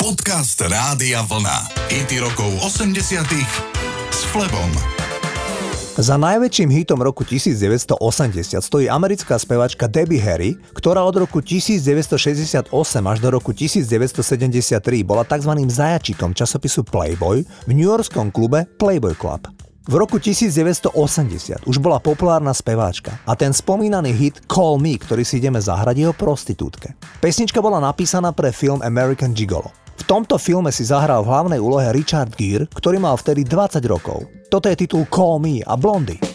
Podcast Rádia Vlna. IT rokov 80 s Flebom. Za najväčším hitom roku 1980 stojí americká spevačka Debbie Harry, ktorá od roku 1968 až do roku 1973 bola tzv. zajačikom časopisu Playboy v newyorskom klube Playboy Club. V roku 1980 už bola populárna speváčka a ten spomínaný hit Call Me, ktorý si ideme zahrať, je o prostitútke. Pesnička bola napísaná pre film American Gigolo. V tomto filme si zahral v hlavnej úlohe Richard Gere, ktorý mal vtedy 20 rokov. Toto je titul Call Me a Blondie.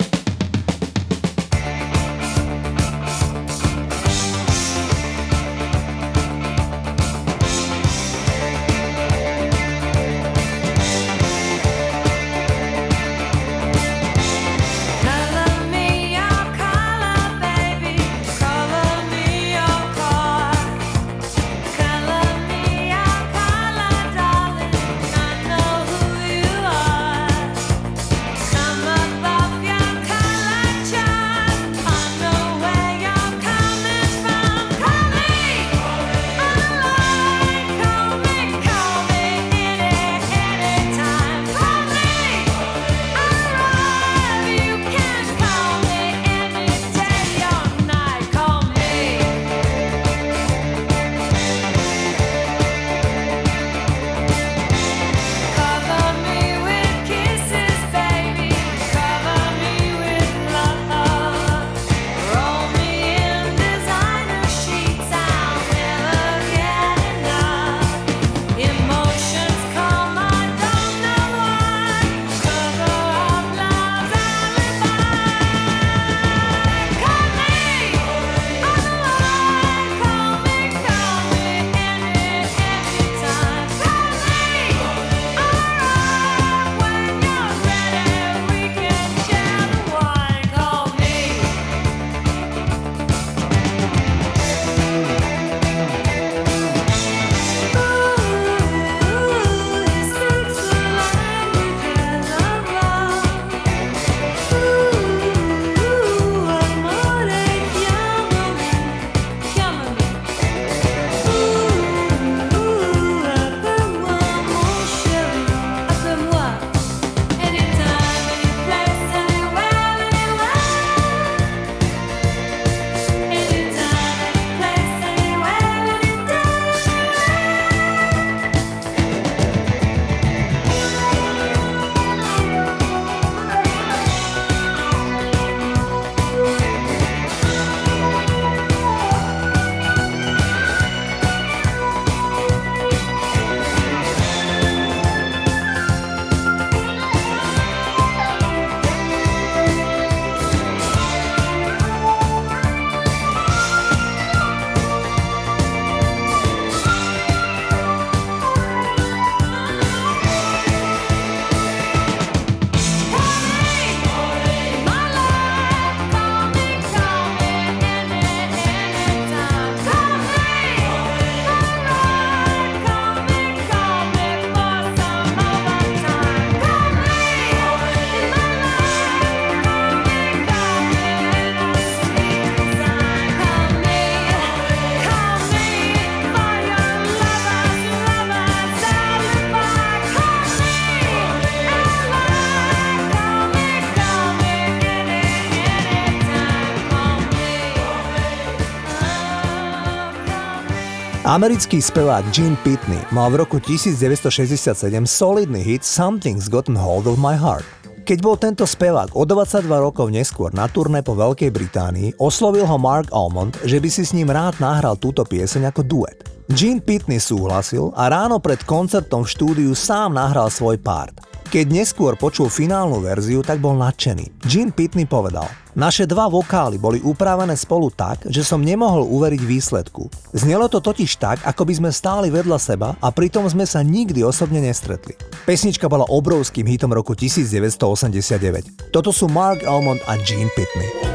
Americký spevák Gene Pitney mal v roku 1967 solidný hit Something's Gotten Hold of My Heart. Keď bol tento spevák o 22 rokov neskôr na turné po Veľkej Británii, oslovil ho Mark Almond, že by si s ním rád nahral túto pieseň ako duet. Gene Pitney súhlasil a ráno pred koncertom v štúdiu sám nahral svoj part. Keď neskôr počul finálnu verziu, tak bol nadšený. Gene Pitney povedal, naše dva vokály boli upravené spolu tak, že som nemohol uveriť výsledku. Znelo to totiž tak, ako by sme stáli vedľa seba a pritom sme sa nikdy osobne nestretli. Pesnička bola obrovským hitom roku 1989. Toto sú Mark Almond a Gene Pitney.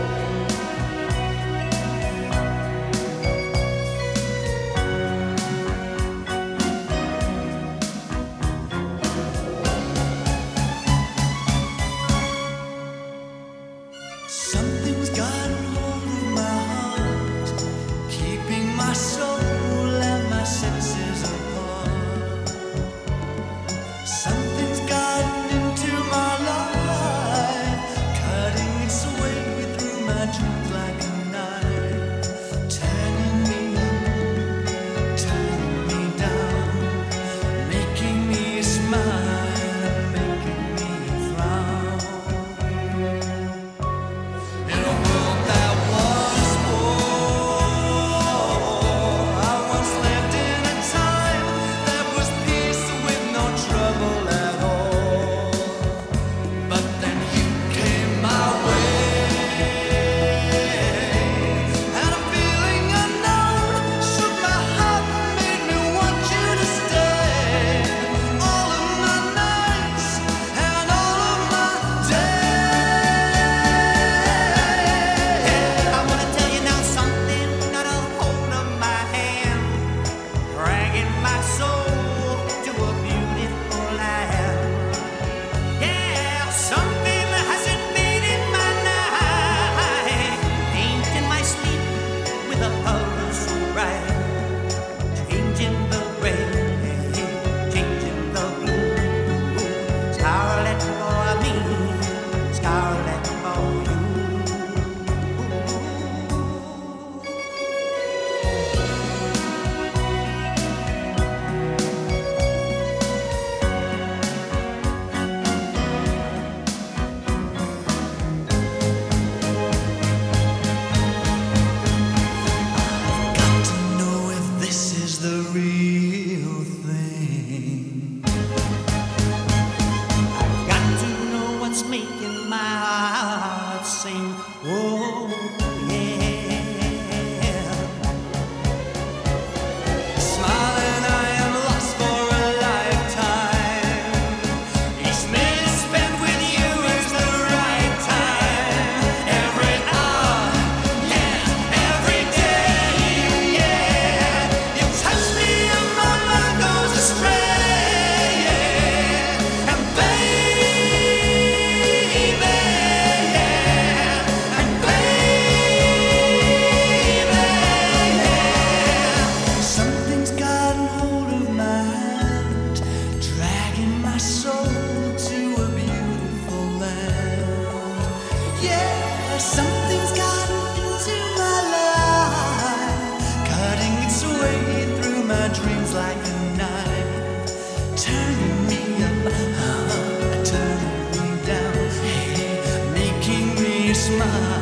smile.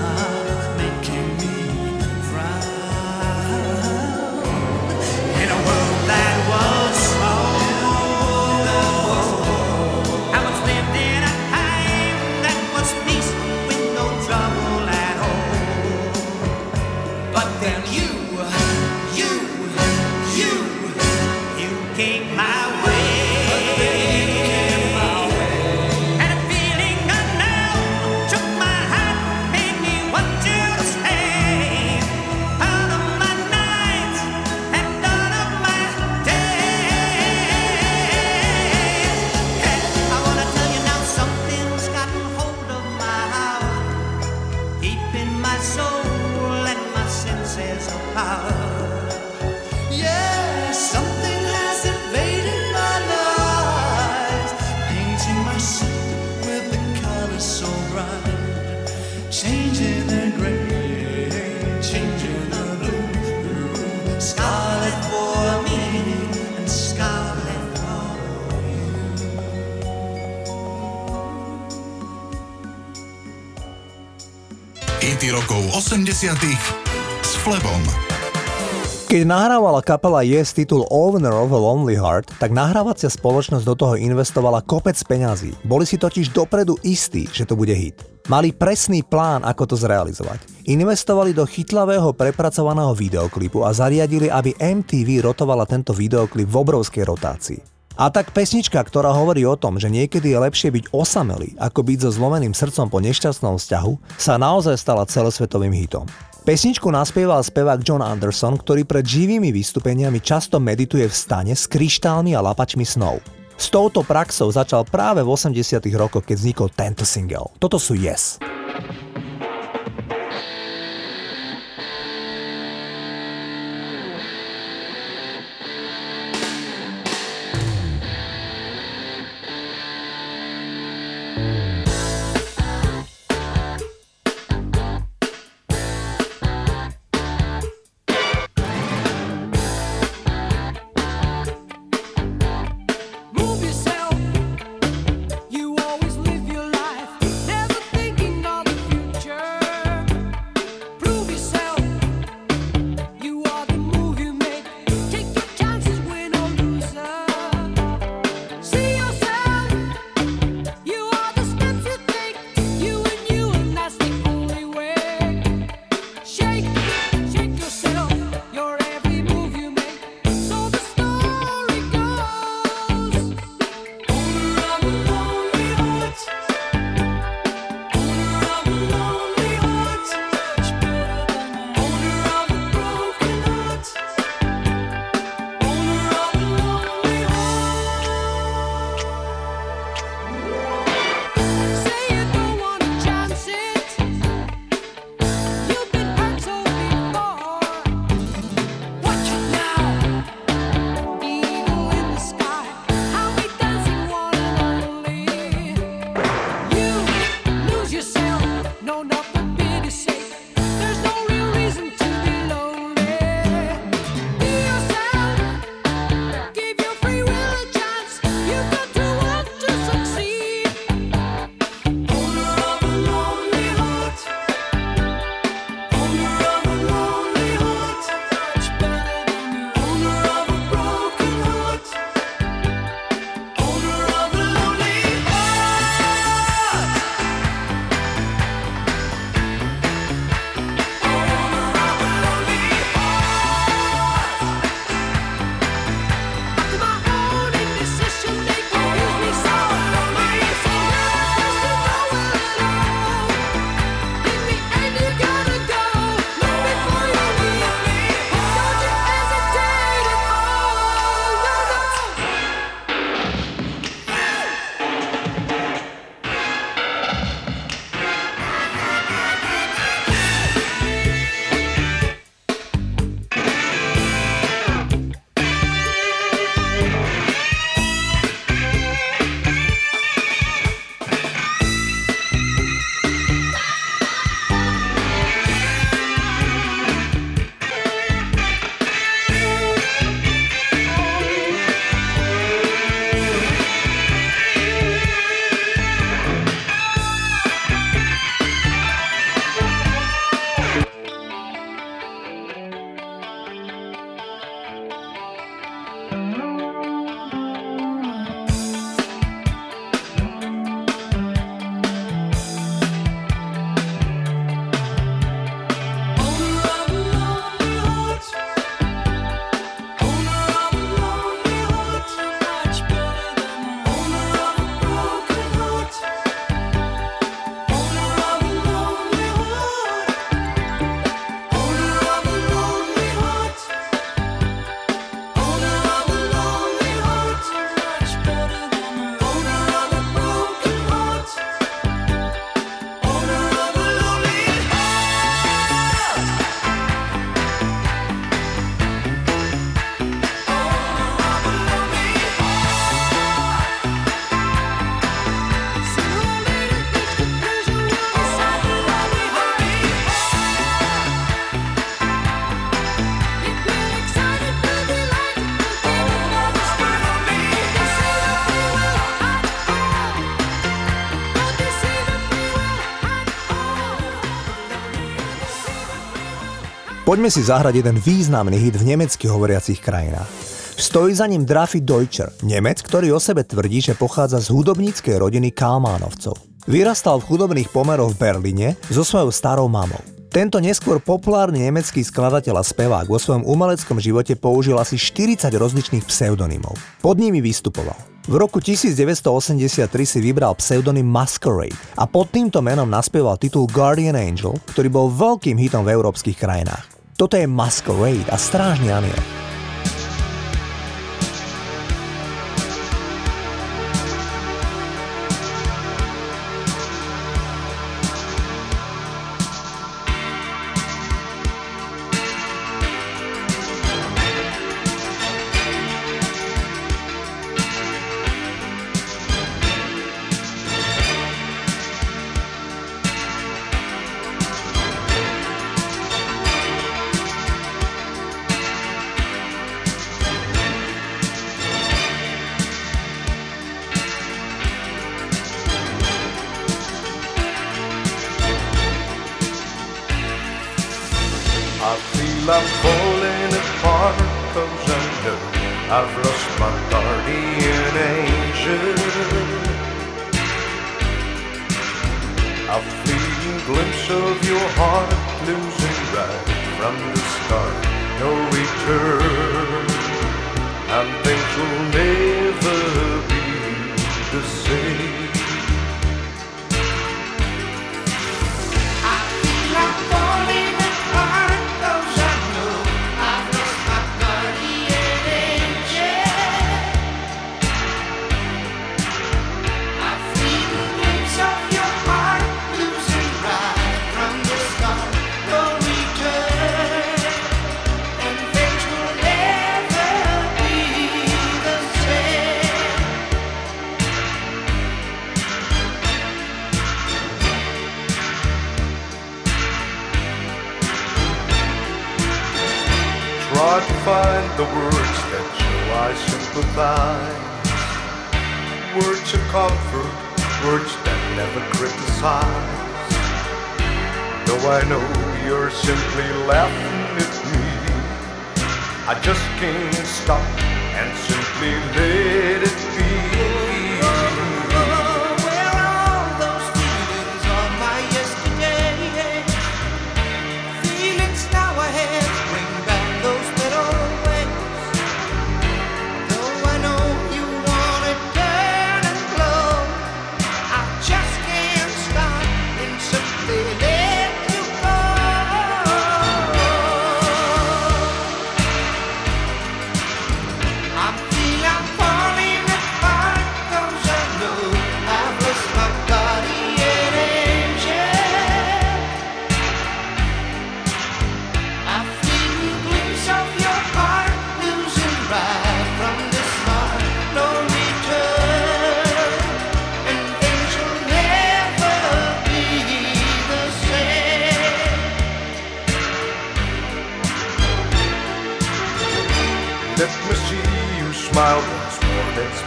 80 s Flebom. Keď nahrávala kapela Yes titul Owner of a Lonely Heart, tak nahrávacia spoločnosť do toho investovala kopec peňazí. Boli si totiž dopredu istí, že to bude hit. Mali presný plán, ako to zrealizovať. Investovali do chytlavého prepracovaného videoklipu a zariadili, aby MTV rotovala tento videoklip v obrovskej rotácii. A tak pesnička, ktorá hovorí o tom, že niekedy je lepšie byť osamelý, ako byť so zlomeným srdcom po nešťastnom vzťahu, sa naozaj stala celosvetovým hitom. Pesničku naspieval spevák John Anderson, ktorý pred živými vystúpeniami často medituje v stane s kryštálmi a lapačmi snov. S touto praxou začal práve v 80 rokoch, keď vznikol tento single. Toto sú Yes. Poďme si zahrať jeden významný hit v nemecky hovoriacich krajinách. Stojí za ním Drafi Deutscher, Nemec, ktorý o sebe tvrdí, že pochádza z hudobníckej rodiny Kalmánovcov. Vyrastal v chudobných pomeroch v Berlíne so svojou starou mamou. Tento neskôr populárny nemecký skladateľ a spevák vo svojom umeleckom živote použil asi 40 rozličných pseudonymov. Pod nimi vystupoval. V roku 1983 si vybral pseudonym Masquerade a pod týmto menom naspieval titul Guardian Angel, ktorý bol veľkým hitom v európskych krajinách. Toto je Masquerade a strážny aniel. losing right from the start. No return. the words that show I sympathize. Words of comfort, words that never criticize. Though I know you're simply laughing at me, I just can't stop and simply let it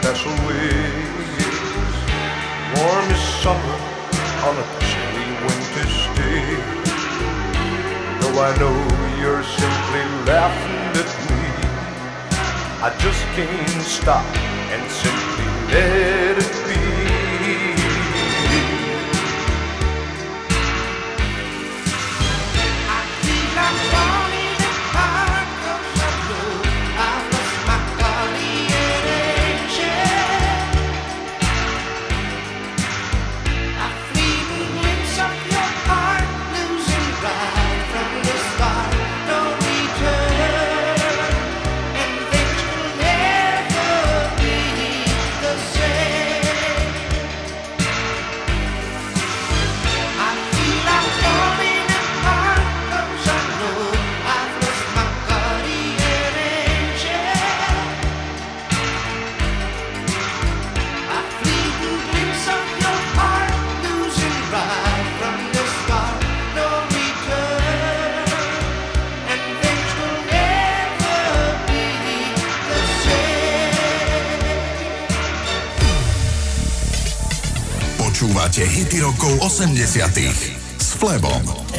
special ways. Warm as summer on a chilly winter's day. Though I know you're simply laughing at me, I just can't stop and simply let. Rokov 80 s Flebom.